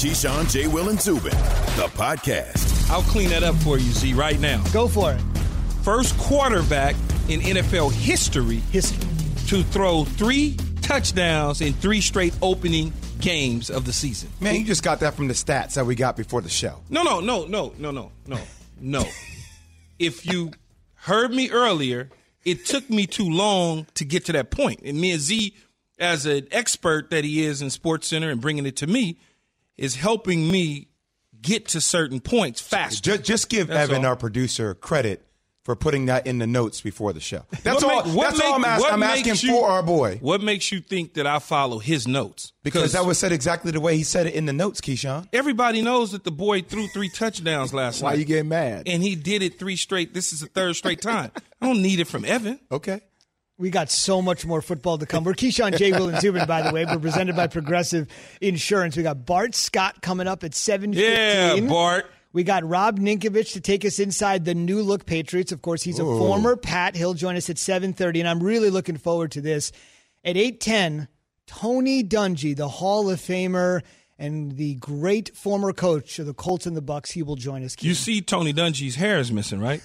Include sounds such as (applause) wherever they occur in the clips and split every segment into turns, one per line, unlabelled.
Keyshawn, J. Will, and Zubin, the podcast.
I'll clean that up for you, Z, right now.
Go for it.
First quarterback in NFL history
History.
to throw three touchdowns in three straight opening games of the season.
Man, you just got that from the stats that we got before the show.
No, no, no, no, no, no, no, no. if you heard me earlier, it took me too long to get to that point. And me and Z, as an expert that he is in Sports Center and bringing it to me, is helping me get to certain points faster.
Just, just give
That's
Evan,
all.
our producer, credit for putting that in the notes before the show. That's
What
all.
make- what
that's all I'm, ask, I'm asking
makes you-
for our boy
What makes you think that I follow his notes?
because that was said exactly the way he said it in the notes, Keyshawn.
everybody knows that the boy threw three touchdowns last
Why
night.
Why you getting mad?
and he did it three straight. This is the third straight time. I don't need it from Evan.
Okay.
We got so much more football to come. We're Keyshawn J. Will and Zubin, by the way. We're presented by Progressive Insurance. We got Bart Scott coming up at 7.15.
Yeah, Bart.
We got Rob Ninkovich to take us inside the new look Patriots. Of course, he's a former Pat. He'll join us at 7:30, and I'm really looking forward to this. At 8:10, Tony Dungy, the Hall of Famer and the great former coach of the Colts and the Bucks, he will join us.
You see, Tony Dungy's hair is missing, right?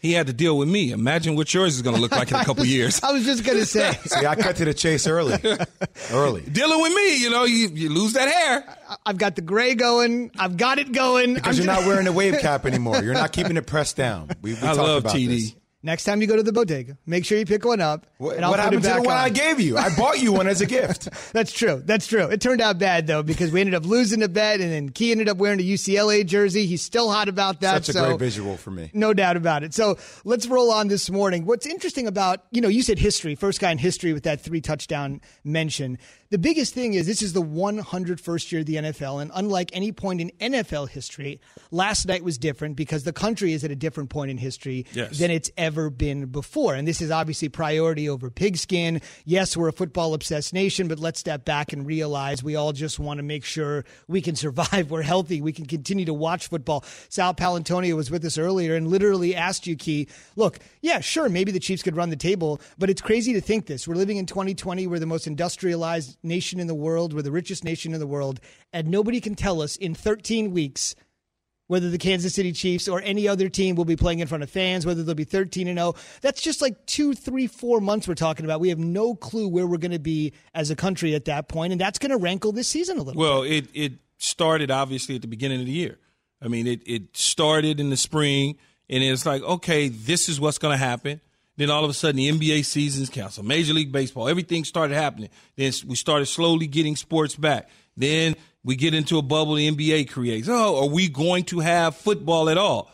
He had to deal with me. Imagine what yours is going to look like in a (laughs) couple years.
I was just gonna (laughs) say,
See, I cut to the chase early. (laughs) early.
Dealing with me, you know, you, you lose that hair.
I've got the gray going. I've got it going.
Because
I'm
you're
just-
not wearing the wave cap anymore. You're not keeping it pressed down. We, we
I
talked
love
about
TD.
this.
Next time you go to the bodega, make sure you pick one up.
What,
and I'll
what
put
happened
it
to the one
on.
I gave you? I bought you one as a gift. (laughs)
That's true. That's true. It turned out bad though because we ended up losing a bet, and then Key ended up wearing a UCLA jersey. He's still hot about that.
Such a
so
great visual for me.
No doubt about it. So let's roll on this morning. What's interesting about, you know, you said history, first guy in history with that three touchdown mention. The biggest thing is this is the 101st year of the NFL. And unlike any point in NFL history, last night was different because the country is at a different point in history
Yes.
than it's ever been before. And this is obviously priority over pigskin. Yes, we're a football obsessed nation, but let's step back and realize we all just want to make sure we can (laughs) survive. We're healthy. We can continue to watch football. Sal Paolantonio was with us earlier and literally asked you, Key, look, yeah, sure, maybe the Chiefs could run the table, but it's crazy to think this. We're living in 2020. We're the most industrialized nation in the world. We're the richest nation in the world. And nobody can tell us in 13 weeks whether the Kansas City Chiefs or any other team will be playing in front of fans, whether they'll be 13 and 0. That's just like two, three, four months we're talking about. We have no clue where we're going to be as a country at that point, and that's going to rankle this season a little.
Well, it, it started obviously at the beginning of the year. I mean, it, it started in the spring, and it's like, okay, this is what's going to happen. Then all of a sudden, the NBA season's canceled. Major League Baseball, everything started happening. Then we started slowly getting sports back. Then we get into a bubble the NBA creates. Oh, are we going to have football at all?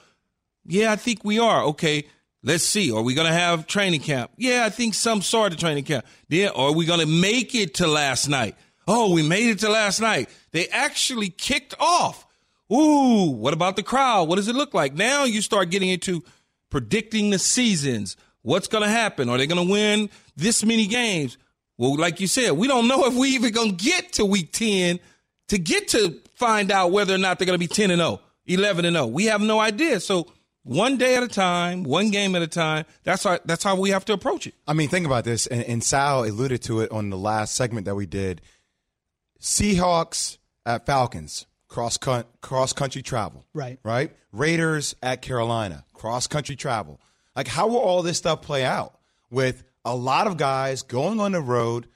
Yeah, I think we are. Okay, let's see. Are we going to have training camp? Yeah, I think some sort of training camp. Then are we going to make it to last night? Oh, we made it to last night. They actually kicked off. Ooh, what about the crowd? What does it look like? Now you start getting into predicting the seasons. What's going to happen? Are they going to win this many games? Well, like you said, we don't know (laughs) if we even going to get to week 10 to get to find out whether or not they're going to be 10 and 0, 11 and 0. We have no idea. So one day at a time, one game at a time. That's how, that's how we have to approach it.
I mean, think about this, and, and Sal alluded to it on the last segment that we did. Seahawks at Falcons, cross con- cross country travel.
Right.
Right? Raiders at Carolina, cross country travel. Like, how will all this stuff play out with a lot of guys going on the road?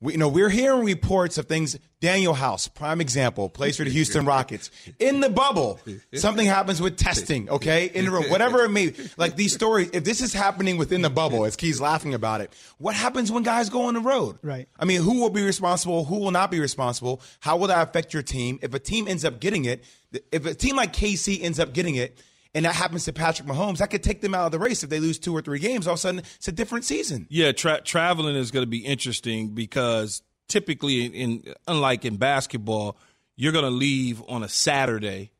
We, you know, we're hearing reports of things. Danuel House, prime example, plays for the Houston Rockets. In the bubble, something happens with testing, okay? In the room, whatever it may be. Like these stories, if this is happening within the bubble, as Key's laughing about it, what happens when guys go on the road?
Right.
I mean, who will be responsible? Who will not be responsible? How will that affect your team? If a team ends up getting it, if a team like KC ends up getting it, and that happens to Patrick Mahomes, that could take them out of the race if they lose two or three games. All of a sudden, it's a different season.
Yeah, tra- traveling is going to be interesting because typically, in unlike in basketball, you're going to leave on a Saturday.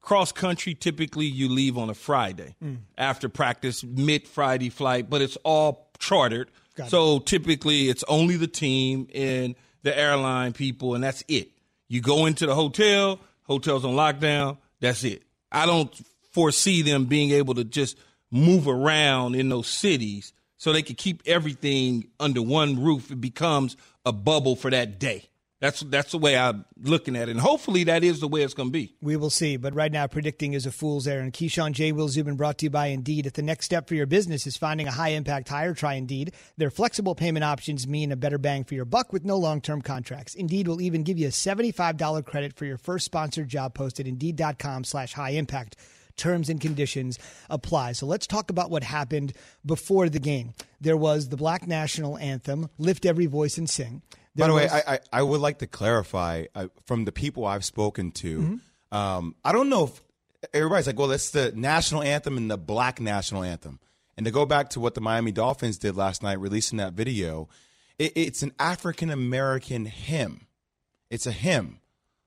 Cross country, typically you leave on a Friday hmm. after practice, mid Friday flight, but it's all chartered. So typically, it's only the team and the airline people, and that's it. You go into the hotel, hotels on lockdown. That's it. I don't foresee them being able to just move around in those cities so they can keep everything under one roof. It becomes a bubble for that day. That's that's the way I'm looking at it. And hopefully that is the way it's going to be.
We will see. But right now, predicting is a fool's errand. Keyshawn J. Will Zubin brought to you by Indeed. If the next step for your business is finding a high impact hire, try Indeed. Their flexible payment options mean a better bang for your buck with no long term contracts. Indeed will even give you a $75 credit for your first sponsored job post at Indeed.com slash high impact. Terms and conditions apply. So let's talk about what happened before the game. There was the Black National Anthem, Lift Every Voice and Sing.
By the way, I, I, I would like to clarify uh, from the people I've spoken to. Um, I don't know if everybody's like, well, that's the national anthem and the black national anthem. And to go back to what the Miami Dolphins did last night, releasing that video, it, it's an African American hymn. It's a hymn.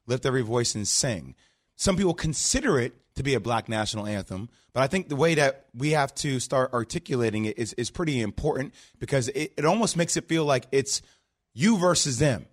Lift every voice and sing. Some people consider it to be a black national anthem, but I think the way that we have to start articulating it is, is pretty important because it, it almost makes it feel like it's you versus them,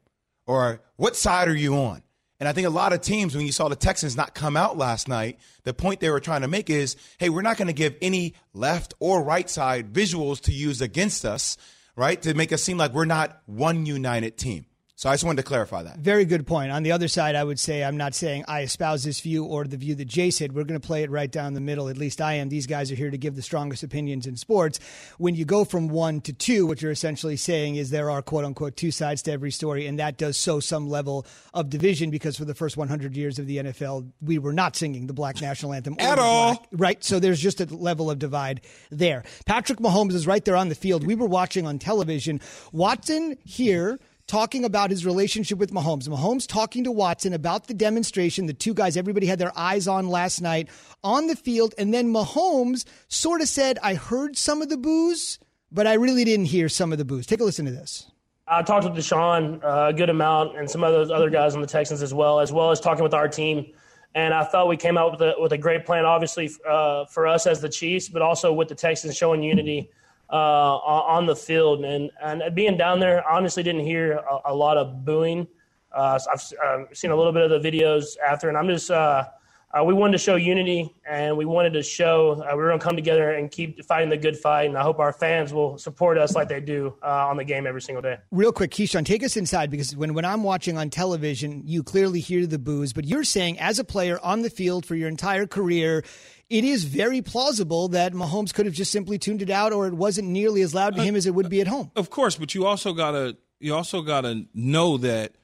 or what side are you on? And I think a lot of teams, when you saw the Texans not come out last night, the point they were trying to make is, hey, we're not going to give any left or right side visuals to use against us, right? To make us seem like we're not one united team. So I just wanted to clarify that.
Very good point. On the other side, I would say I'm not saying I espouse this view or the view that Jay said. We're going to play it right down the middle. At least I am. These guys are here to give the strongest opinions in sports. When you go from one to two, what you're essentially saying is there are quote unquote two sides to every story, and that does sow some level of division because for the first 100 years of the NFL, we were not singing the Black National Anthem
At all.
Black- Right. So there's just a level of divide there. Patrick Mahomes is right there on the field. We were watching on television. Watson here talking about his relationship with Mahomes. Mahomes talking to Watson about the demonstration, the two guys everybody had their eyes on last night on the field. And then Mahomes sort of said, I heard some of the boos, but I really didn't hear some of the boos. Take a listen to this.
I talked with Deshaun uh, a good amount and some of those other guys on the Texans as well, as well as talking with our team. And I thought we came out with a, with a great plan, obviously, uh, for us as the Chiefs, but also with the Texans showing unity uh, on the field. And, and being down there, honestly didn't hear a, a lot of booing. Uh, I've uh, seen a little bit of the videos after, and I'm just. Uh, uh, we wanted to show unity, and we wanted to show uh, we were going to come together and keep fighting the good fight. And I hope our fans will support us like they do uh, on the game every single day.
Real quick, Keyshawn, take us inside because when, when I'm watching on television, you clearly hear the boos, but you're saying as a player on the field for your entire career, it is very plausible that Mahomes could have just simply tuned it out or it wasn't nearly as loud to uh, him as it would be at home.
Of course, but you also gotta you also gotta know that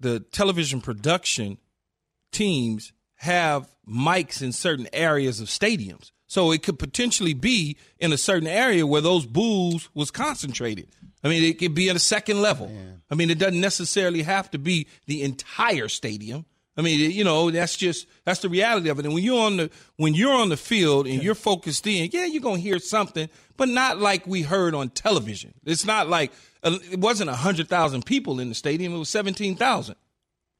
the television production teams have mics in certain areas of stadiums. So it could potentially be in a certain area where those boos was concentrated. I mean, it could be at a second level. I mean, it doesn't necessarily have to be the entire stadium. I mean, you know, that's just that's the reality of it. And when you're on the when you're on the field and you're focused in, yeah, you're gonna hear something, but not like we heard on television. It's not like uh, it wasn't hundred thousand people in the stadium; it was seventeen thousand.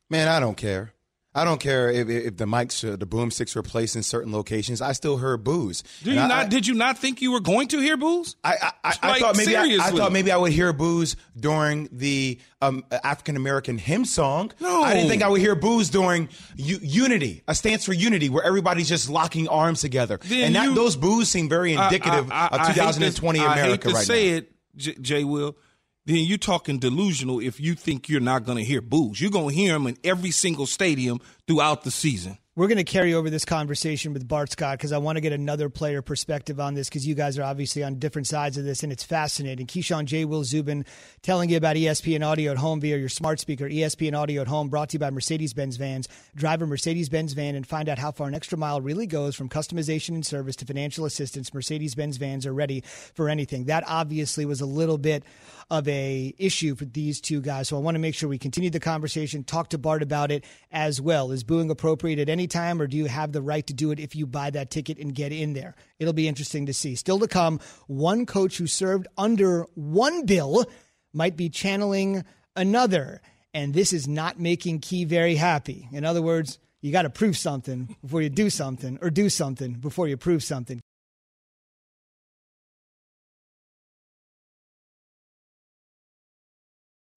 Man, I don't care. I don't care if, if the mics, uh, the boomsticks were placed in certain locations. I still heard boos.
Do you not?
I,
did you not think you were going to hear boos?
I, I, I, I thought maybe I, thought maybe I would hear boos during the um, African American hymn song.
No.
I didn't think I would hear boos during U- Unity, a stance for unity, where everybody's just locking arms together.
Then
and that,
you-
those boos seem very indicative of
hate to-
2020
I
America
hate to
right
say
now.
it, J- Jay Will. Then you're talking delusional if you think you're not going to hear boos. You're going to hear them in every single stadium throughout the season.
We're going to carry over this conversation with Bart Scott because I want to get another player perspective on this because you guys are obviously on different sides of this and it's fascinating. Keyshawn J. Will Zubin telling you about ESPN Audio at Home via your smart speaker. ESPN Audio at Home brought to you by Mercedes Benz Vans. Drive a Mercedes Benz van and find out how far an extra mile really goes from customization and service to financial assistance. Mercedes Benz vans are ready for anything. That obviously was a little bit of a issue for these two guys. So I want to make sure we continue the conversation, talk to Bart about it as well. Is booing appropriate at any time, or do you have the right to do it if you buy that ticket and get in there? It'll be interesting to see. Still to come, one coach who served under one bill might be channeling another. And this is not making Key very happy. In other words, you got to prove something before you do something, or do something before you prove something.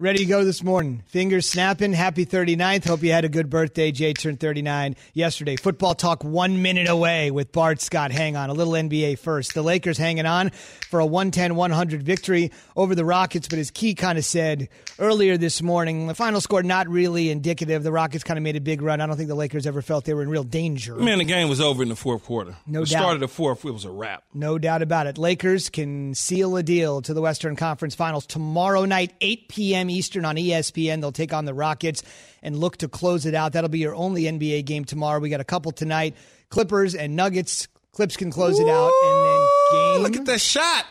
Ready to go this morning. Fingers snapping. Happy 39th. Hope you had a good birthday. Jay turned 39 yesterday. Football talk one minute away with Bart Scott. Hang on. A little NBA first. The Lakers hanging on for a 110 100 victory over the Rockets, but as Key kind of said earlier this morning, the final score not really indicative. The Rockets kind of made a big run. I don't think the Lakers ever felt they were in real danger.
Man, the game was over in the fourth quarter.
No
the
doubt.
start of the fourth, it was a wrap.
No doubt about it. Lakers can seal a deal to the Western Conference Finals tomorrow night, 8 p.m. Eastern on ESPN. They'll take on the Rockets and look to close it out. That'll be your only NBA game tomorrow. We got a couple tonight Clippers and Nuggets. Clips can close it out. And then game.
Look at the shot.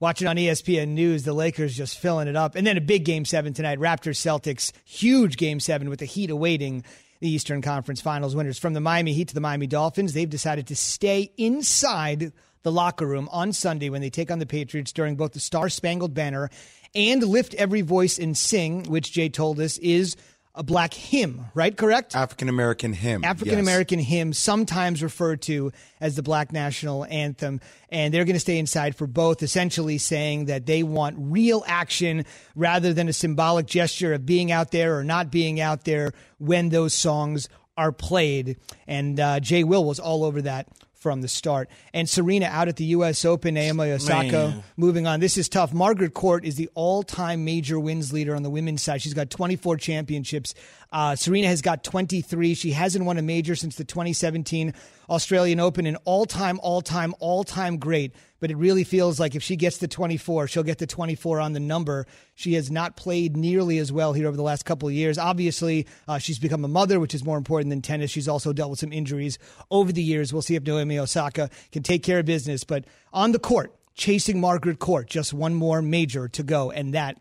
Watching on ESPN News, the Lakers just filling it up. And then a big game seven tonight Raptors Celtics. Huge game seven with the Heat awaiting the Eastern Conference Finals winners. From the Miami Heat to the Miami Dolphins, they've decided to stay inside the locker room on Sunday when they take on the Patriots during both the Star Spangled Banner and Lift Every Voice and Sing, which Jay told us is a black hymn, right? Correct?
African American hymn.
African American hymn, sometimes referred to as the Black National Anthem. And they're going to stay inside for both, essentially saying that they want real action rather than a symbolic gesture of being out there or not being out there when those songs are played. And uh, Jay Will was all over that from the start. And Serena out at the U.S. Open, Naomi Osaka
Man.
moving on. This is tough. Margaret Court is the all-time major wins leader on the women's side. She's got 24 championships. Uh, Serena has got 23. She hasn't won a major since the 2017 Australian Open. An all-time, all-time, all-time great. But it really feels like if she gets the 24, she'll get the 24 on the number. She has not played nearly as well here over the last couple of years. Obviously, uh, she's become a mother, which is more important than tennis. She's also dealt with some injuries over the years. We'll see if Naomi Osaka can take care of business. But on the court, chasing Margaret Court, just one more major to go, and that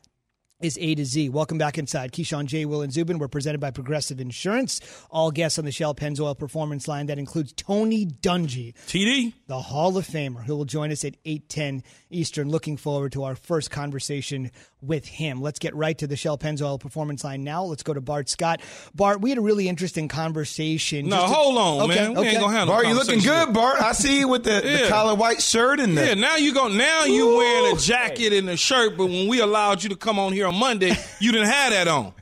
is A to Z. Welcome back inside. Keyshawn J. Will and Zubin. We're presented by Progressive Insurance. All guests on the Shell Pennzoil Performance Line. That includes Tony Dungy,
TD.
the Hall of Famer, who will join us at 810 Eastern. Looking forward to our first conversation with him. Let's get right to the Shell Pennzoil Performance Line now. Let's go to Bart Scott. Bart, we had a really interesting conversation.
No,
Just to-
hold on,
Okay,
man. We
okay.
ain't gonna have no
Bart, you looking good, Bart. I see you with the, the collar white shirt and the.
Yeah, now you go. Now you wearing a jacket and a shirt, but when we allowed you to come on here on Monday, you didn't have that on.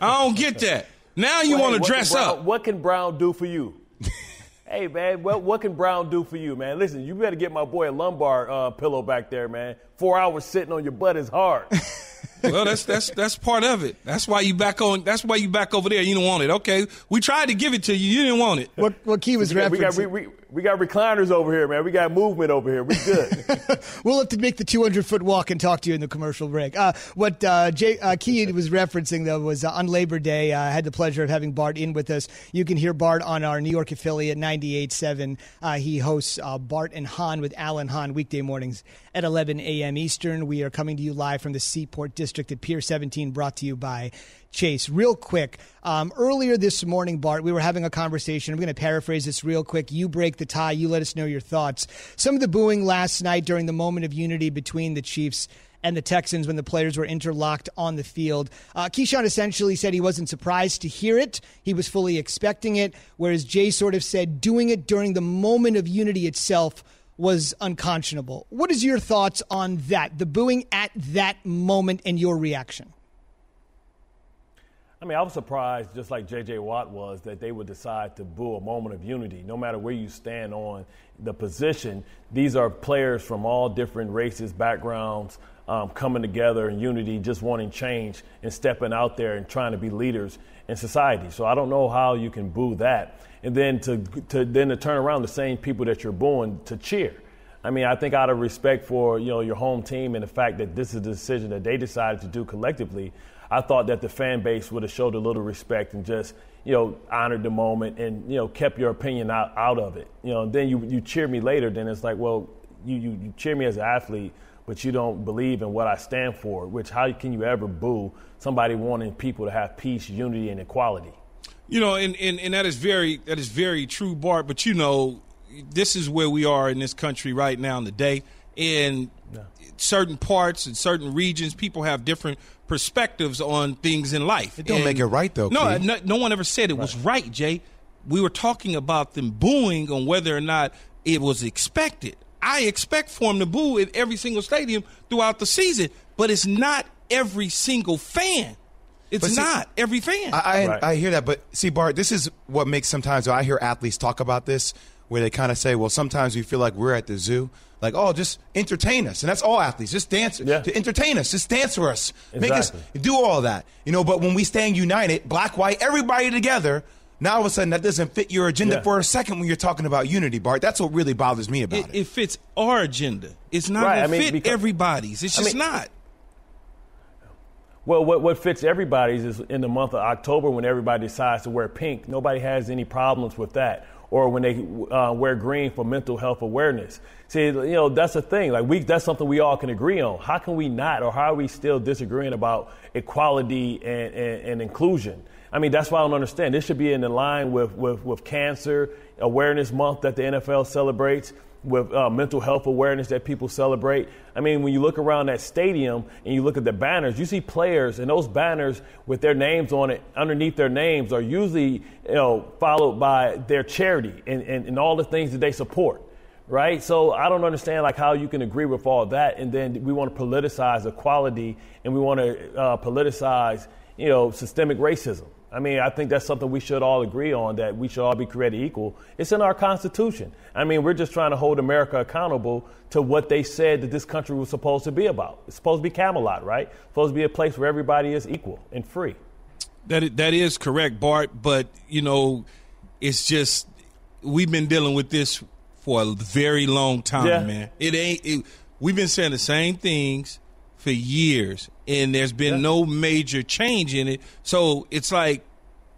I don't get that. Now you
Well,
want to
what can
dress
Brown-
up.
What can Brown do for you? hey man, what what can Brown do for you, man? Listen, you better get my boy a lumbar uh, pillow back there, man. Four hours sitting on your butt is hard. (laughs)
Well, that's that's that's part of it. That's why you back on. That's why you back over there. You don't want it. Okay, we tried to give it to you. You didn't want it.
What, what Key was
we, got, we, got, we, we, got recliners over here, man. We got movement over here. We good. (laughs)
We'll have to make the 200 foot walk and talk to you in the commercial break. Uh, what uh, Jay, uh, Key was referencing, though, was uh, on Labor Day. uh, I had the pleasure of having Bart in with us. You can hear Bart on our New York affiliate, 98.7. Uh, he hosts uh, Bart and Hahn with Alan Hahn weekday mornings at 11 a.m. Eastern. We are coming to you live from the Seaport District at Pier 17, brought to you by Chase. Real quick, um, earlier this morning, Bart, we were having a conversation. I'm going to paraphrase this real quick. You break the tie. You let us know your thoughts. Some of the booing last night during the moment of unity between the Chiefs and the Texans when the players were interlocked on the field. Uh, Keyshawn essentially said he wasn't surprised to hear it. He was fully expecting it, whereas Jay sort of said doing it during the moment of unity itself was unconscionable. What is your thoughts on that? The booing at that moment and your reaction?
I mean, I was surprised, just like J.J. Watt was, that they would decide to boo a moment of unity. No matter where you stand on the position, these are players from all different races, backgrounds, um, coming together in unity, just wanting change and stepping out there and trying to be leaders in society. So I don't know how you can boo that, and then to to then to turn around the same people that you're booing to cheer. I mean, I think out of respect for you know your home team and the fact that this is a decision that they decided to do collectively, I thought that the fan base would have showed a little respect and just, you know, honored the moment and, you know, kept your opinion out, out of it. You know, then you, you cheer me later, then it's like, well, you, you, you cheer me as an athlete, but you don't believe in what I stand for, which how can you ever boo somebody wanting people to have peace, unity, and equality?
You know, and, and, and that is very that is very true, Bart. But you know, this is where we are in this country right now in the day. Yeah. Certain parts and certain regions, people have different perspectives on things in life.
It don't and make it right though.
No, no, no, one ever said it right. was right, Jay. We were talking about them booing on whether or not it was expected. I expect for them to boo at every single stadium throughout the season, but it's not every single fan. It's see, not every fan.
I I, right. I, hear that, but see, Bart, this is what makes sometimes I hear athletes talk about this, where they kind of say, "Well, sometimes we feel like we're at the zoo." like, oh, just entertain us. And that's all athletes. Just dance yeah. to entertain us. Just dance for us. Exactly. Make us do all that. You know, but when we stand united, black, white, everybody together, now all of a sudden that doesn't fit your agenda yeah. for a second when you're talking about unity, Bart. That's what really bothers me about it.
It, it fits our agenda. It's not right. going I mean, fit because, everybody's. It's just I mean, not.
Well, what, what fits everybody's is in the month of October when everybody decides to wear pink. Nobody has any problems with that or when they uh, wear green for mental health awareness. See, you know, that's the thing. Like, we, that's something we all can agree on. How can we not, or how are we still disagreeing about equality and, and, and inclusion? I mean, that's why I don't understand. This should be in line with, with, with Cancer Awareness Month that the NFL celebrates with uh, mental health awareness that people celebrate. I mean, when you look around that stadium and you look at the banners, you see players, and those banners with their names on it, underneath their names, are usually you know followed by their charity and, and, and all the things that they support. Right, so I don't understand like how you can agree with all that, and then we want to politicize equality, and we want to uh, politicize, you know, systemic racism. I mean, I think that's something we should all agree on that we should all be created equal. It's in our Constitution. I mean, we're just trying to hold America accountable to what they said that this country was supposed to be about. It's supposed to be Camelot, right? It's supposed to be a place where everybody is equal and free.
That that is correct, Bart. But you know, it's just we've been dealing with this for a very long time, yeah. man. It ain't. It, we've been saying the same things for years, and there's been yeah. no major change in it. So it's like,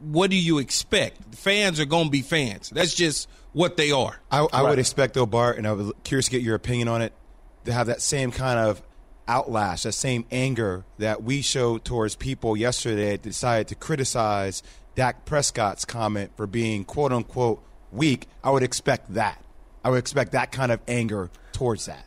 what do you expect? Fans are going to be fans. That's just what they are.
I, I right. would expect, though, Bart, and I was curious to get your opinion on it, to have that same kind of outlash, that same anger that we showed towards people yesterday that decided to criticize Dak Prescott's comment for being quote unquote weak. I would expect that. I would expect that kind of anger towards that.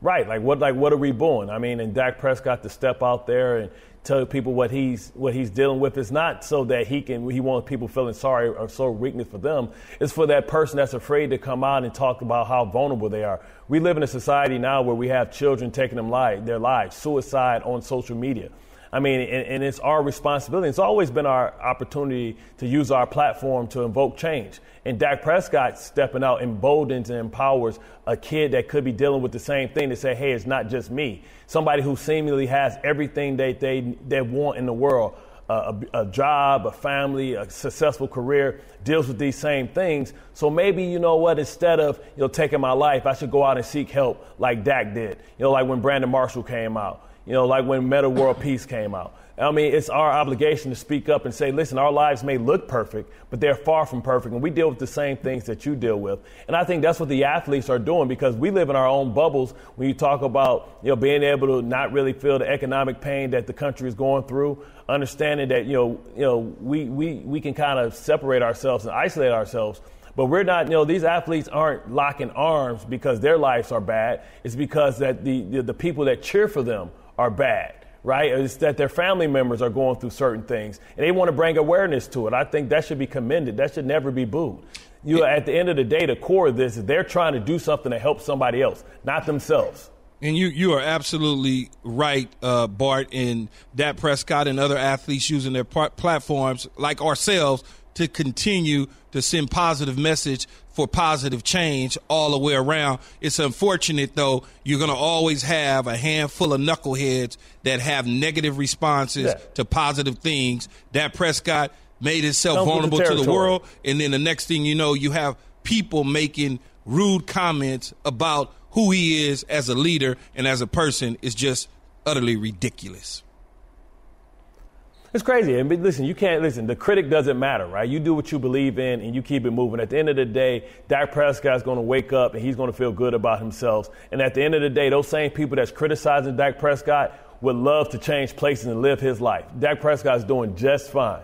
Right, like what like what are we doing? I mean, and Dak Prescott to step out there and tell people what he's what he's dealing with is not so that he can he wants people feeling sorry or so weakness for them. It's for that person that's afraid to come out and talk about how vulnerable they are. We live in a society now where we have children taking them life, their lives, suicide on social media. I mean, and, and, it's our responsibility. It's always been our opportunity to use our platform to invoke change. And Dak Prescott stepping out emboldens and empowers a kid that could be dealing with the same thing to say, hey, it's not just me. Somebody who seemingly has everything they, they, they want in the world a, a, job, a family, a successful career deals with these same things. So maybe, you know what, instead of, you know, taking my life, I should go out and seek help like Dak did. You know, like when Brandon Marshall came out you know, like when Metta World Peace came out. I mean, it's our obligation to speak up and say, listen, our lives may look perfect, but they're far from perfect, and we deal with the same things that you deal with. And I think that's what the athletes are doing because we live in our own bubbles. When you talk about, you know, being able to not really feel the economic pain that the country is going through, understanding that, you know, you know, we, we, we can kind of separate ourselves and isolate ourselves But we're not, you know, these athletes aren't locking arms because their lives are bad. It's because that the, the, the people that cheer for them are bad right? It's that their family members are going through certain things and they want to bring awareness to it. I think that should be commended. That should never be booed. You at the end of the day, the core of this is they're trying to do something to help somebody else, not themselves.
And you, you are absolutely right, uh, Bart, and Dak Prescott and other athletes using their platforms like ourselves to continue to send positive message for positive change all the way around. It's unfortunate though, you're going to always have a handful of knuckleheads that have negative responses yeah. to positive things. Dak Prescott made himself vulnerable to the world, and then the next thing you know, you have people making rude comments about who he is as a leader and as a person is just utterly ridiculous.
It's crazy. And listen, you can't listen. The critic doesn't matter, right? You do what you believe in and you keep it moving. At the end of the day, Dak Prescott's going to wake up and he's going to feel good about himself. And at the end of the day, those same people that's criticizing Dak Prescott would love to change places and live his life. Dak Prescott's doing just fine.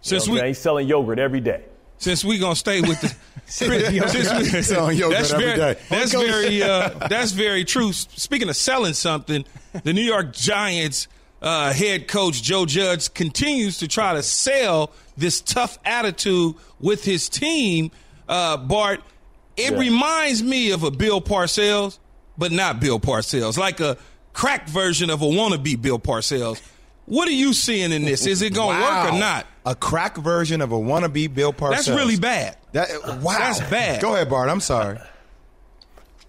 Since you know we, he's selling yogurt every day
since we gonna stay with the (laughs) since we, (laughs) that's very, that's very uh, that's very true. Speaking of selling something, the New York Giants uh, head coach Joe Judge continues to try to sell this tough attitude with his team. Uh, Bart, it yeah. reminds me of a Bill Parcells, but not Bill Parcells, like a crack version of a wannabe Bill Parcells. What are you seeing in this? Is it going to wow. work or not?
A crack version of a wannabe Bill Parcells.
That's really bad.
That, wow.
That's bad.
Go ahead, Bart. I'm sorry.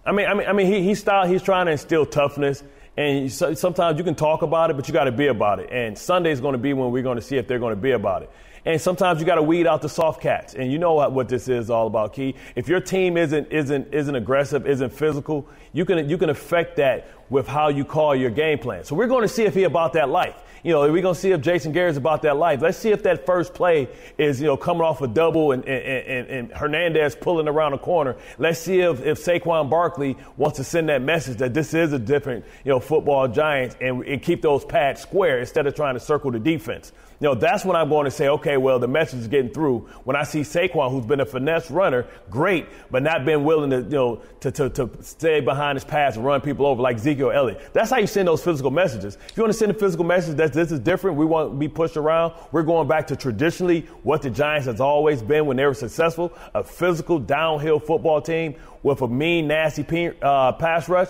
I mean, I mean, I mean, he, he style, he's trying to instill toughness. And sometimes you can talk about it, but you got to be about it. And Sunday is going to be when we're going to see if they're going to be about it. And sometimes you got to weed out the soft cats. And you know what, what this is all about, Key. If your team isn't isn't isn't aggressive, isn't physical, you can you can affect that with how you call your game plan. So we're going to see if he about that life you know, we're going to see if Jason Garrett's about that life. Let's see if that first play is, you know, coming off a double and, and, and, and Hernandez pulling around the corner. Let's see if, if Saquon Barkley wants to send that message that this is a different, you know, football Giants and, and keep those pads square instead of trying to circle the defense you know, that's when I'm going to say, okay, well, the message is getting through. When I see Saquon, who's been a finesse runner, great, but not been willing to, you know, to, to, to stay behind his pass and run people over like Ezekiel Elliott. That's how you send those physical messages. If you want to send a physical message that this is different, we want to be pushed around, we're going back to traditionally what the Giants has always been when they were successful, a physical downhill football team with a mean, nasty uh, pass rush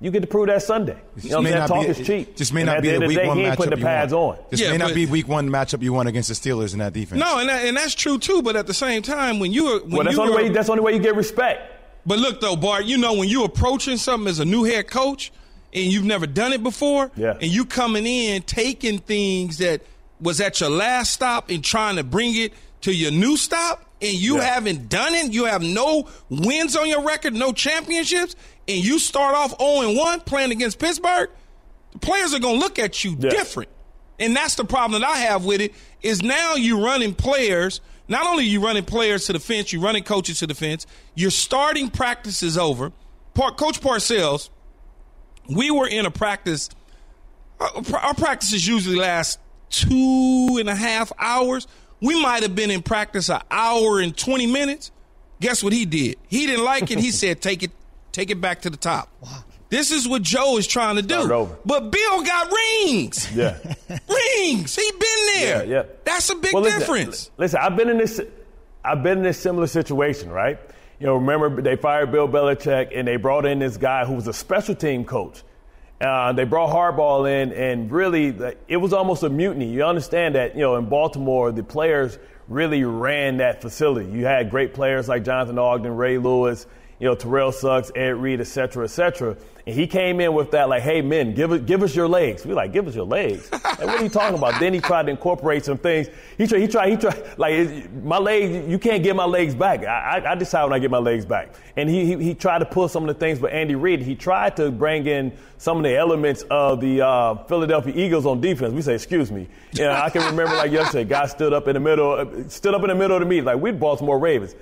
you get to prove that Sunday. You know what I'm saying? Talk is cheap.
Just may not be the, the week day, one matchup
the pads
you
want.
on. This yeah, may not be week one matchup you won against the Steelers in that defense.
No, and, that, and that's true too. But at the same time, when you are when
well, that's
the
only way that's the only way you get respect.
But look though, Bart, you know when you're approaching something as a new head coach and you've never done it before,
yeah.
and you coming in taking things that was at your last stop and trying to bring it to your new stop, and you yeah. haven't done it, you have no wins on your record, no championships, and you start off 0 1 playing against Pittsburgh, the players are going to look at you yeah. different. And that's the problem that I have with it is now you're running players. Not only you running players to the fence, you running coaches to the fence. Your starting practice is over. Coach Parcells, we were in a practice. Uh, our practices usually last two and a half hours. We might have been in practice an hour and 20 minutes. Guess what he did? He didn't like it. He (laughs) said, take it, take it back to the top. Wow. This is what Joe is trying to do. But Bill got rings.
Yeah. (laughs)
rings. He been there.
Yeah, yeah.
That's a big
well, listen,
difference.
Listen, I've been in this I've been in this similar situation, right? You know, remember they fired Bill Belichick and they brought in this guy who was a special team coach. Uh, they brought Harbaugh in, and really, it was almost a mutiny. You understand that, you know, in Baltimore, the players really ran that facility. You had great players like Jonathan Ogden, Ray Lewis, you know, Terrell Suggs, Ed Reed, et cetera, et cetera. And he came in with that, like, hey, men, give, give us your legs. We like, give us your legs. like, what are you talking about? Then he tried to incorporate some things. He tried, he tried, he tried, like, my legs, you can't get my legs back. I, I, I decide when I get my legs back. And he, he, he, tried to pull some of the things, but Andy Reid, he tried to bring in some of the elements of the uh, Philadelphia Eagles on defense. We say, excuse me. You know, I can remember, like yesterday, guy stood up in the middle, stood up in the middle of the meet, like, we're Baltimore Ravens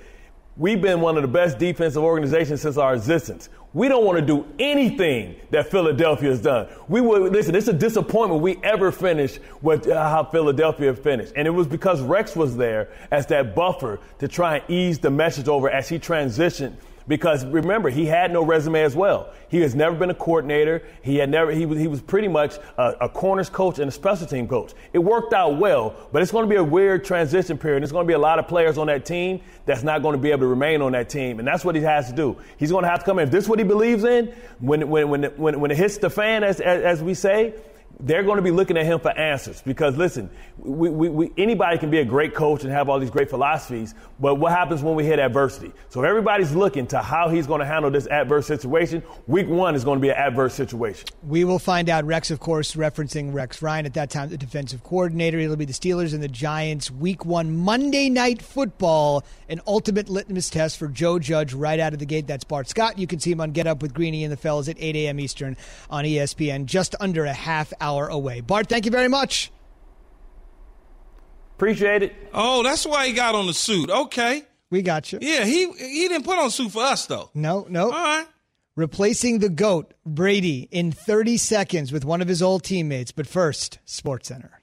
We've been one of the best defensive organizations since our existence. We don't want to do anything that Philadelphia has done. We would listen. It's a disappointment we ever finished with uh, how Philadelphia finished, and it was because Rex was there as that buffer to try and ease the message over as he transitioned because remember he had no resume as well. He has never been a coordinator. He had never he was he was pretty much a, a, corners coach and a special team coach. It worked out well, but it's going to be a weird transition period. There's going to be a lot of players on that team that's not going to be able to remain on that team, and that's what he has to do. He's going to have to come in. If this is what he believes in, when when when when, when it hits the fan, as, as, as we say, they're going to be looking at him for answers because listen, we, we, we, anybody can be a great coach and have all these great philosophies, but what happens when we hit adversity? So if everybody's looking to how he's going to handle this adverse situation, week one is going to be an adverse situation.
We will find out. Rex, of course, referencing Rex Ryan at that time, the defensive coordinator. It'll be the Steelers and the Giants week one Monday night football, an ultimate litmus test for Joe Judge right out of the gate. That's Bart Scott. You can see him on Get Up with Greeny and the Fellas at 8 a.m. Eastern on ESPN, just under a half hour hour away. Bart, thank you very much.
Appreciate it.
Oh, that's why he got on the suit. Okay.
We got you.
Yeah, he he didn't put on suit for us though.
No, no.
All right.
Replacing the GOAT, Brady, in 30 seconds with one of his old teammates. But first, Sports Center.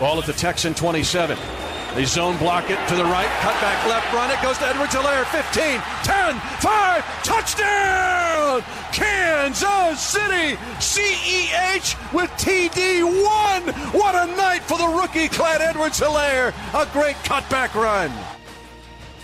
Ball at the Texan 27. They zone block it to the right, cut back left, run it, goes to Edwards Helaire, 15, 10, 5, touchdown! Kansas City, CEH with TD1. What a night for the rookie Clyde Edwards Helaire. A great cutback run.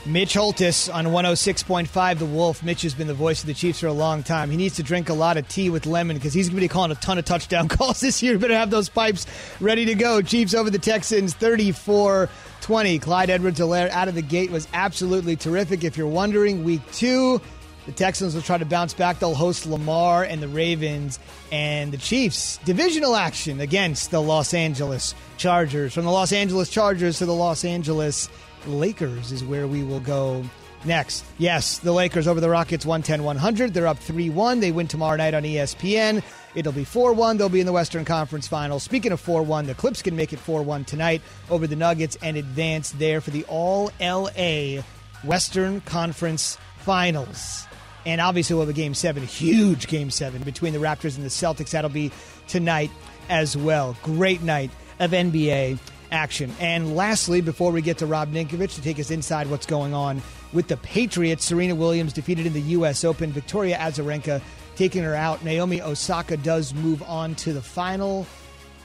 Mitch Holthus on 106.5 The Wolf. Mitch has been the voice of the Chiefs for a long time. He needs to drink a lot of tea with lemon because he's going to be calling a ton of touchdown (laughs) calls this year. Better have those pipes ready to go. Chiefs over the Texans 34 20. Clyde Edwards Helaire out of the gate was absolutely terrific. If you're wondering, week two, the Texans will try to bounce back. They'll host Lamar and the Ravens and the Chiefs. Divisional action against the Los Angeles Chargers. From the Los Angeles Chargers to the Los Angeles Lakers is where we will go next. Yes, the Lakers over the Rockets 110 100. They're up 3 1. They win tomorrow night on ESPN. It'll be 4 1. They'll be in the Western Conference Finals. Speaking of 4 1, the Clips can make it 4 1 tonight over the Nuggets and advance there for the All LA Western Conference Finals. And obviously, we'll have a game seven, huge game seven between the Raptors and the Celtics. That'll be tonight as well. Great night of NBA action. And lastly, before we get to Rob Ninkovich to take us inside what's going on with the Patriots, Serena Williams defeated in the U.S. Open. Victoria Azarenka taking her out. Naomi Osaka does move on to the final.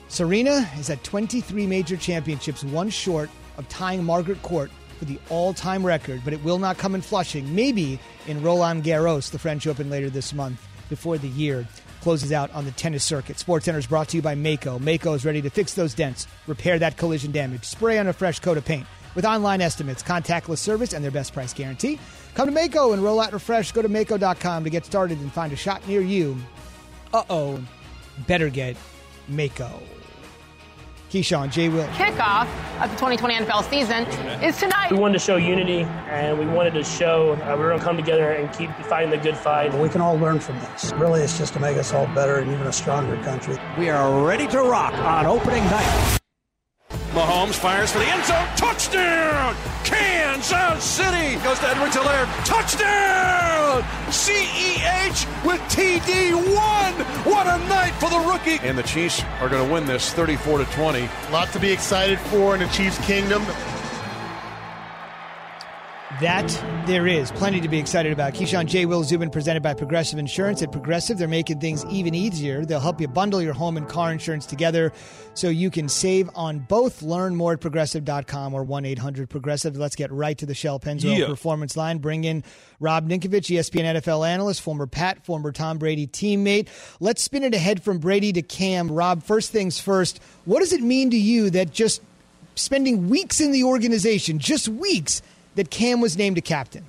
Serena is at 23 major championships, one short of tying Margaret Court for the all time record, but it will not come in Flushing. Maybe in Roland Garros, the French Open later this month before the year closes out on the tennis circuit. Sports Center is brought to you by Maaco. Maaco is ready to fix those dents, repair that collision damage, spray on a fresh coat of paint. With online estimates, contactless service, and their best price guarantee, come to Maaco and roll out refresh. Go to Maaco.com to get started and find a shot near you. Uh oh, better get Maaco. Keyshawn, J. Will.
Kickoff of the 2020 NFL season is tonight.
We wanted to show unity, and we wanted to show uh, we're going to come together and keep fighting the good fight.
We can all learn from this. Really, it's just to make us all better and even a stronger country.
We are ready to rock on opening night.
Mahomes fires for the end zone. Touchdown! Kansas City goes to Edwards Helaire. Touchdown! CEH with TD1. What a night for the rookie. And the Chiefs are going to win this 34 to 20.
A lot to be excited for in the Chiefs kingdom.
That there is plenty to be excited about. Keyshawn J. Will Zubin presented by Progressive Insurance. At Progressive, they're making things even easier. They'll help you bundle your home and car insurance together so you can save on both. Learn more at progressive.com or 1 800 Progressive. Let's get right to the Shell Pennzoil
Yeah.
Performance Line. Bring in Rob Ninkovich, ESPN NFL analyst, former Pat, former Tom Brady teammate. Let's spin it ahead from Brady to Cam. Rob, first things first, what does it mean to you that just spending weeks in the organization, just weeks, that Cam was named a captain?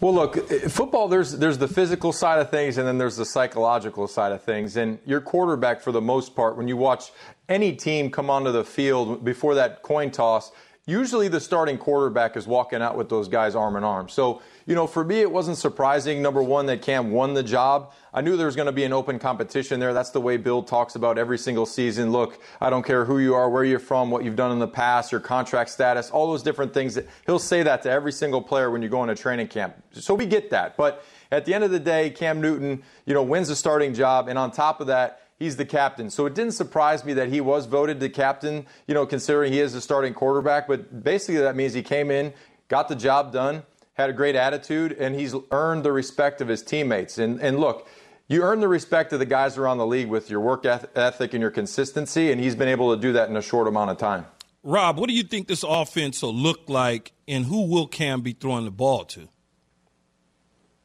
Well, look, football. There's there's the physical side of things, and then there's the psychological side of things. And your quarterback, for the most part, when you watch any team come onto the field before that coin toss, usually the starting quarterback is walking out with those guys arm in arm. So, you know, for me, it wasn't surprising, number one, that Cam won the job. I knew there was going to be an open competition there. That's the way Bill talks about every single season. Look, I don't care who you are, where you're from, what you've done in the past, your contract status, all those different things. He'll say that to every single player when you go into training camp. So we get that. But at the end of the day, Cam Newton, you know, wins the starting job. And on top of that, he's the captain. So it didn't surprise me that he was voted the captain, you know, considering he is the starting quarterback. But basically, that means he came in, got the job done, had a great attitude, and he's earned the respect of his teammates. And, and look, you earn the respect of the guys around the league with your work ethic and your consistency, and he's been able to do that in a short amount of time.
Rob, what do you think this offense will look like, and who will Cam be throwing the ball to?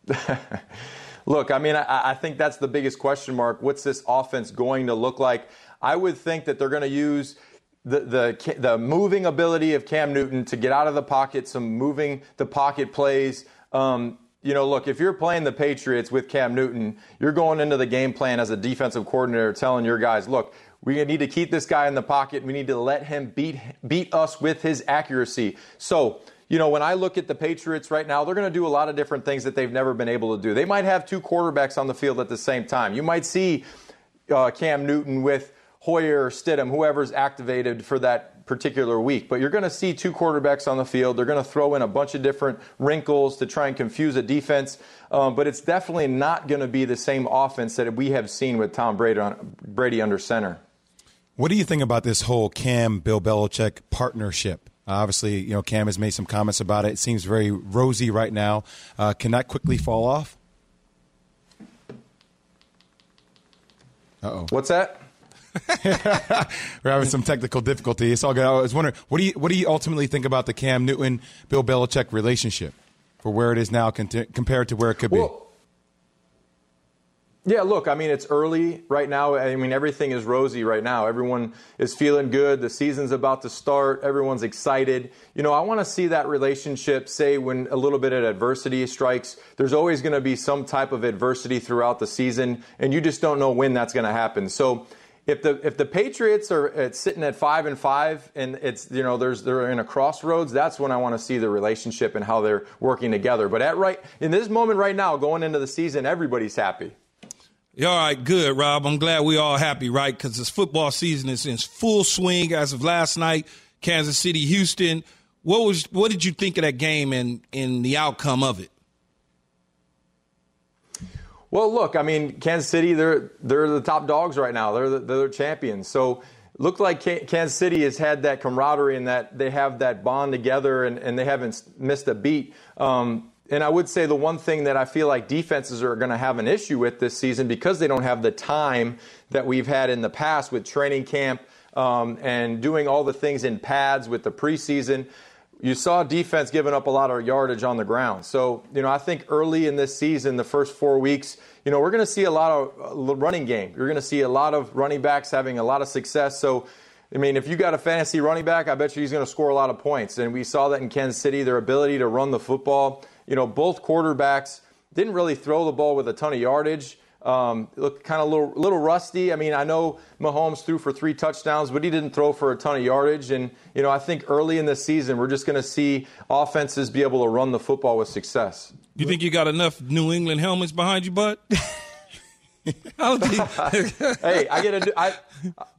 (laughs)
Look, I mean, I, I, think that's the biggest question mark. What's this offense going to look like? I would think that they're going to use the, the, the moving ability of Cam Newton to get out of the pocket, some moving the pocket plays. Um, you know, look, if you're playing the Patriots with Cam Newton, you're going into the game plan as a defensive coordinator telling your guys, look, we need to keep this guy in the pocket. We need to let him beat beat us with his accuracy. So, you know, when I look at the Patriots right now, they're going to do a lot of different things that they've never been able to do. They might have two quarterbacks on the field at the same time. You might see uh, Cam Newton with Hoyer Stidham, whoever's activated for that particular week. But you're going to see two quarterbacks on the field. They're going to throw in a bunch of different wrinkles to try and confuse a defense. Um, but it's definitely not going to be the same offense that we have seen with Tom Brady, on, Brady under center.
What do you think about this whole Cam Bill Belichick partnership? Obviously, you know, Cam has made some comments about it. It seems very rosy right now. Uh, can that quickly fall off?
Uh oh. What's that? (laughs)
We're having some technical difficulty. It's all good. I was wondering, what do you what do you ultimately think about the Cam Newton Bill Belichick relationship for where it is now compared to where it could
well, yeah, look, I mean, it's early right now. I mean, everything is rosy right now. Everyone is feeling good. The season's about to start. Everyone's excited. You know, I want to see that relationship, say, when a little bit of adversity strikes. There's always going to be some type of adversity throughout the season, and you just don't know when that's going to happen. So, if the if the Patriots are sitting at five and five, and it's you know there's they're in a crossroads, that's when I want to see the relationship and how they're working together. But at right in this moment right now, going into the season, everybody's happy.
All right, good, Rob. I'm glad we all happy, right? Because this football season is in full swing as of last night. Kansas City, Houston. What was what did you think of that game and and the outcome of it?
Well, look, I mean, Kansas City, they're they're the top dogs right now. They're the, they're the champions. So looked like Kansas City has had that camaraderie and that they have that bond together and, and they haven't missed a beat. Um, and I would say the one thing that I feel like defenses are going to have an issue with this season because they don't have the time that we've had in the past with training camp um, and doing all the things in pads with the preseason. You saw defense giving up a lot of yardage on the ground. So, you know, I think early in this season, the first four weeks, you know, we're going to see a lot of uh, running game. You're going to see a lot of running backs having a lot of success. So, I mean, if you got a fantasy running back, I bet you he's going to score a lot of points. And we saw that in Kansas City, their ability to run the football you know, both quarterbacks didn't really throw the ball with a ton of yardage. Um, looked kind of a little, little rusty. I mean, I know Mahomes threw for three touchdowns, but he didn't throw for a ton of yardage. And, you know, I think early in the season, we're just going to see offenses be able to run the football with success.
You think you got enough New England helmets behind you, bud? (laughs) (laughs)
hey, I get a I,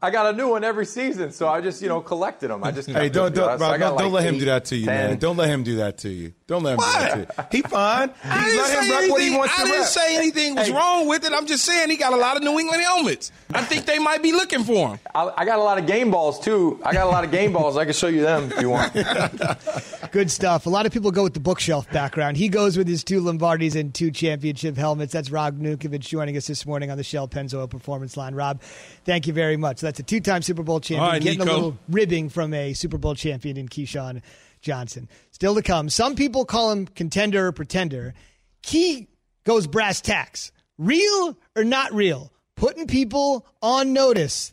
I got a new one every season, so I just you know collected them. I just
hey, don't don't, Rob, don't, like let eight, him do that to you, 10. man. Don't let him do that to you. Don't let him what? do that to you. He fine.
I didn't let him rep what he wants I to didn't rep. say anything was hey. wrong with it. I'm just saying he got a lot of New England helmets. I think they might be looking for him.
I, I got a lot of game balls too. I got a lot of game balls. I can show you them if you want. (laughs)
Good stuff. A lot of people go with the bookshelf background. He goes with his two Lombardis and two championship helmets. That's Rob Ninkovich joining us this morning on the Shell Pennzoil Performance Line. Rob, thank you very much. That's a two-time Super Bowl champion right, getting Nico. a little ribbing from a Super Bowl champion in Keyshawn Johnson. Still to come. Some people call him contender or pretender. Key goes brass tacks. Real or not real? Putting people on notice.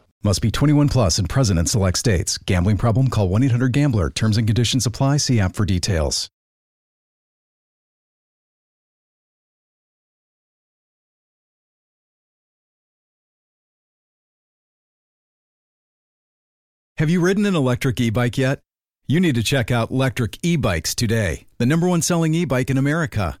Must be 21 plus and present in select states. Gambling problem? Call 1 800 Gambler. Terms and conditions apply. See app for details. Have you ridden an electric e bike yet? You need to check out Lectric E Bikes today, the number one selling e bike in America.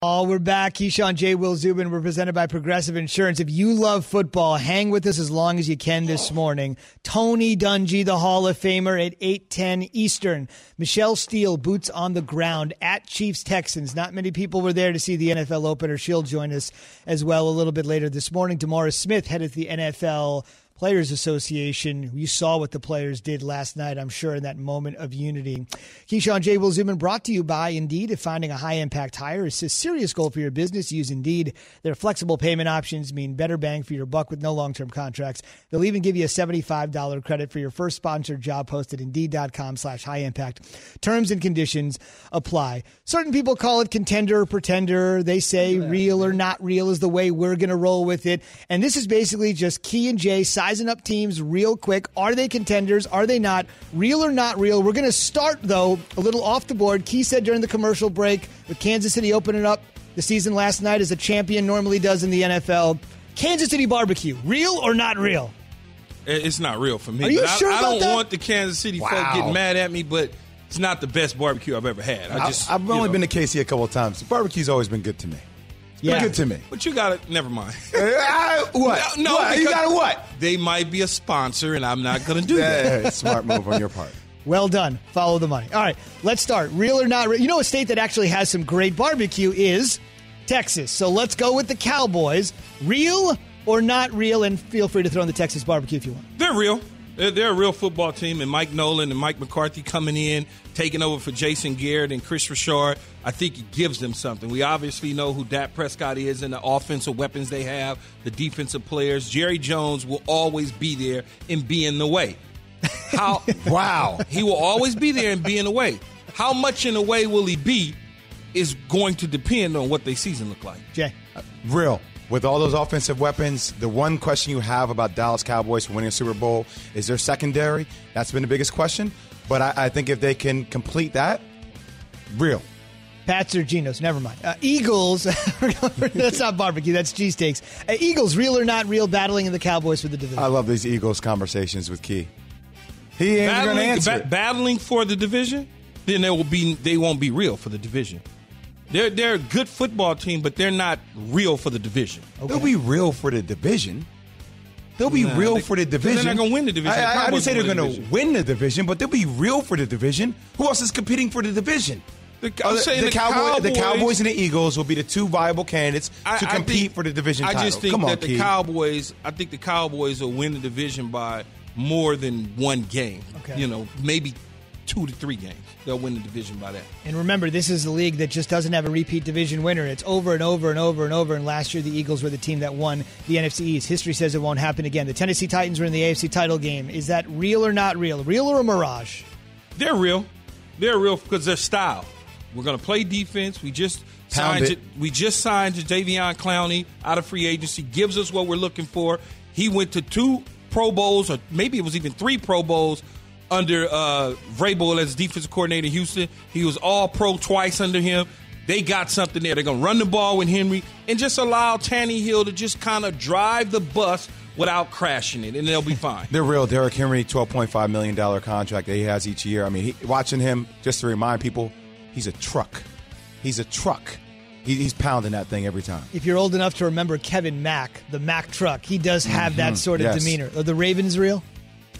Oh, we're back. Keyshawn J. Will Zubin. We're presented by Progressive Insurance. If you love football, hang with us as long as you can this morning. Tony Dungy, the Hall of Famer at 810 Eastern. Michelle Steele, boots on the ground at Chiefs Texans. Not many people were there to see the NFL opener. She'll join us as well a little bit later this morning. DeMaurice Smith headed the NFL Players Association. You saw what the players did last night, I'm sure, in that moment of unity. Keyshawn J. Will Zubin brought to you by Indeed. If finding a high impact hire is a serious goal for your business, use Indeed. Their flexible payment options mean better bang for your buck with no long term contracts. They'll even give you a $75 credit for your first sponsored job post at Indeed.com slash high impact. Terms and conditions apply. Certain people call it contender or pretender. They say real or not real is the way we're going to roll with it. And this is basically just Key and Jay sizing up teams real quick. Are they contenders? Are they not? Real or not real? We're going to start, though, a little off the board. Key said during the commercial break with Kansas City opening up the season last night as a champion normally does in the NFL. Kansas City barbecue, real or not real?
It's not real for me.
Are you
But
sure
I, I don't
that?
want the Kansas City folk getting mad at me, but it's not the best barbecue I've ever had. I
I
just
have only
know.
been to KC a couple of times. Barbecue's always been good to me.
Yeah.
Been good to me.
But you got to never mind. (laughs)
Uh, I, what?
No,
What? You gotta what?
They might be a sponsor, and I'm not going to do that.
Yeah, smart move on your part. (laughs)
Well done. Follow the money. All right, let's start. Real or not real? You know, a state that actually has some great barbecue is Texas. So let's go with the Cowboys. Real or not real? And feel free to throw in the Texas barbecue if you want.
They're real. They're, they're a real football team, and Mike Nolan and Mike McCarthy coming in, taking over for Jason Garrett and Kris Richard. I think it gives them something. We obviously know who Dak Prescott is and the offensive weapons they have, the defensive players. Jerry Jones will always be there and be in the way. How? (laughs) wow. He will always be there and be in the way. How much in the way will he be is going to depend on what their season look like.
Jay.
Real. With all those offensive weapons, the one question you have about Dallas Cowboys winning a Super Bowl is their secondary. That's been the biggest question. But I, I think if they can complete that, real.
Pats or Geno's, never mind. Uh, Eagles, (laughs) that's not barbecue, that's cheesesteaks. Uh, Eagles, real or not real, battling in the Cowboys for the division.
I love these Eagles conversations with Key. He ain't going to
battling,
answer.
ba- battling for the division, then they will be they won't be real for the division. They're they're a good football team, but they're not real for the division.
They'll be real for the division. They'll be
Nah,
real
they-
for the
'cause they're not gonna win the division.
I,
The
I- I didn't
Cowboys
say
will
they're going to
division.
win the division, but they'll be real for the division. Who else is competing for the division?
The, I'm
Other-
saying
the,
the
Cowboy- the
Cowboys-
Cowboys and the Eagles will be the two viable candidates
I-
to compete
think-
for the division
I
title.
just think
Come on,
that the
Key.
Cowboys. I think the Cowboys will win the division by more than one game.
Okay.
You know, maybe two to three games. They'll win the division by that.
And remember, this is a league that just doesn't have a repeat division winner. It's over and over and over and over. And last year, the Eagles were the team that won the NFC East. History says it won't happen again. The Tennessee Titans were in the AFC title game. Is that real or not real? Real or a mirage?
They're real. They're real because their style. We're going to play defense. We just
Pound
signed.
it.
We just signed Jadeveon Clowney out of free agency. Gives us what we're looking for. He went to two Pro Bowls, or maybe it was even three Pro Bowls under uh, Vrabel as defensive coordinator in Houston. He was all pro twice under him. They got something there. They're going to run the ball with Henry and just allow Tannehill to just kind of drive the bus without crashing it, and they'll be fine. (laughs)
They're real. Derrick Henry, $12.5 million contract that he has each year. I mean, he, watching him, just to remind people, he's a truck. He's a truck. He, he's pounding that thing every time.
If you're old enough to remember Kevin Mack, the Mack truck, he does have that
Mhm.
sort of
Yes.
demeanor. Are the Ravens real?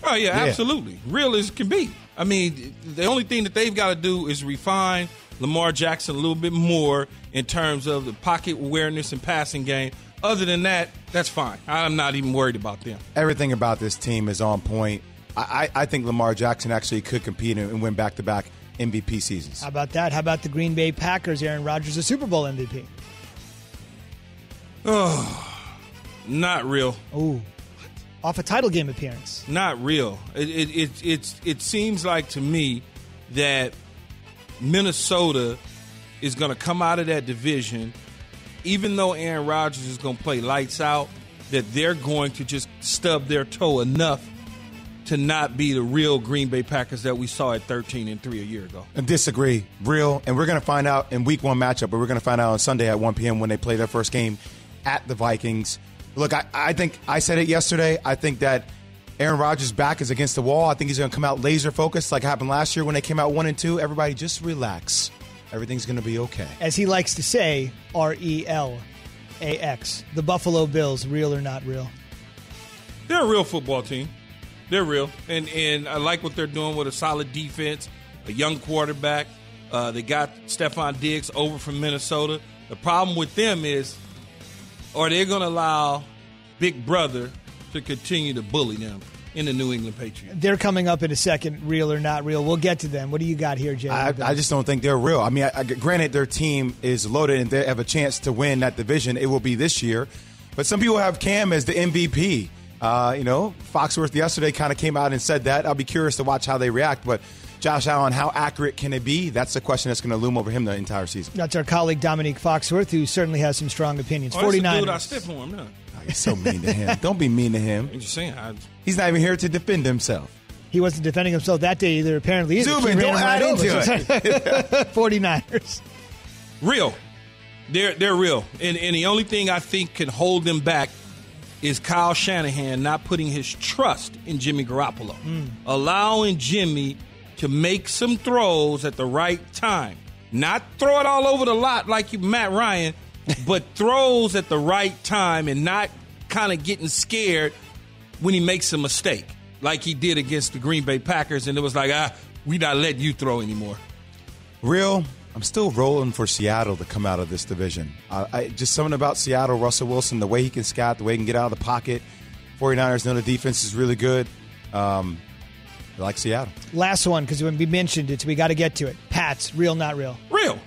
Oh yeah,
Yeah.
absolutely. Real as can be. I mean, the only thing that they've got to do is refine Lamar Jackson a little bit more in terms of the pocket awareness and passing game. Other than that, that's fine. I'm not even worried about them.
Everything about this team is on point. I, I, I think Lamar Jackson actually could compete and, and win back to back MVP seasons.
How about that? How about the Green Bay Packers? Aaron Rodgers, a Super Bowl MVP.
Oh, not real.
Ooh, off a title game appearance.
Not real. It it it it's, it seems like to me that Minnesota is going to come out of that division, even though Aaron Rodgers is going to play lights out. That they're going to just stub their toe enough to not be the real Green Bay Packers that we saw at 13 and three a year ago.
I disagree. Real. And we're going to find out in week one matchup, but we're going to find out on Sunday at 1 p.m. when they play their first game at the Vikings. Look, I, I think I said it yesterday. I think that Aaron Rodgers' back is against the wall. I think he's going to come out laser focused like happened last year when they came out 1 and 2. Everybody just relax. Everything's going to be okay.
As he likes to say, R E L A X. The Buffalo Bills, real or not real?
They're a real football team. They're real, and and I like what they're doing with a solid defense, a young quarterback. Uh, they got Stefon Diggs over from Minnesota. The problem with them is, are they're going to allow Big Brother to continue to bully them in the New England Patriots?
They're coming up in a second, real or not real. We'll get to them. What do you got here, Jay?
I, I just don't think they're real. I mean, I, I, granted, their team is loaded and they have a chance to win that division. It will be this year. But some people have Cam as the MVP. Uh, you know, Foxworth yesterday kind of came out and said that. I'll be curious to watch how they react. But Josh Allen, how accurate can it be? That's the question that's going to loom over him the entire season.
That's our colleague Dominique Foxworth, who certainly has some strong opinions.
Oh, that's the
49
dude I stiff on, no.
Oh, he's so mean to him. Don't be mean to him.
I'm just saying. I,
He's not even here to defend himself.
He wasn't defending himself that day either, apparently. Either.
Zubin, don't add
right
into (laughs) (laughs)
over. 49ers.
real. They're they're real, and and the only thing I think can hold them back is Kyle Shanahan not putting his trust in Jimmy Garoppolo, hmm. allowing Jimmy to make some throws at the right time, not throw it all over the lot like you, Matt Ryan, (laughs) but throws at the right time and not kind of getting scared when he makes a mistake, like he did against the Green Bay Packers, and it was like ah, we not letting you throw anymore.
Real, I'm still rolling for Seattle to come out of this division. Uh, I, just something about Seattle, Russell Wilson, the way he can scout, the way he can get out of the pocket. 49ers know the defense is really good. Um, I like Seattle.
Last one, because when we mentioned it, we got to get to it. Pats, real, not real.
Real.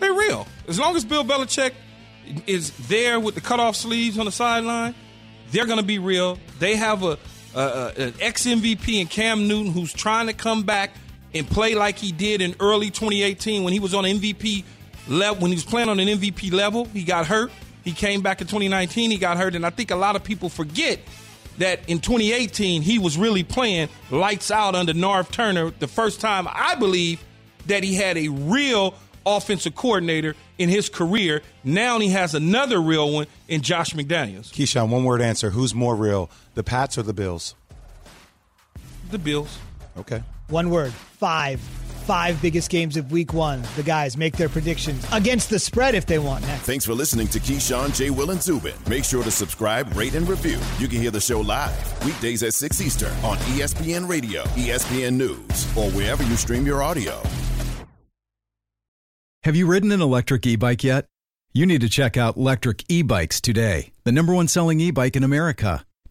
They're real. As long as Bill Belichick is there with the cutoff sleeves on the sideline, they're going to be real. They have a, a, a an ex MVP in Cam Newton who's trying to come back and play like he did in early 2018 when he was on MVP level. When he was playing on an MVP level, he got hurt. He came back in 2019. He got hurt, and I think a lot of people forget that in 2018 he was really playing lights out under Norv Turner. The first time I believe that he had a real offensive coordinator in his career. Now he has another real one in Josh McDaniels.
Keyshawn, one word answer. Who's more real, the Pats or the Bills?
The Bills.
Okay.
One word. Five. Five biggest games of week one. The guys make their predictions against the spread if they want. Next.
Thanks for listening to Keyshawn, J. Will, and Zubin. Make sure to subscribe, rate, and review. You can hear the show live weekdays at 6 Eastern on ESPN Radio, ESPN News, or wherever you stream your audio.
Have you ridden an electric e bike yet? You need to check out Lectric E Bikes today, the number one selling e bike in America.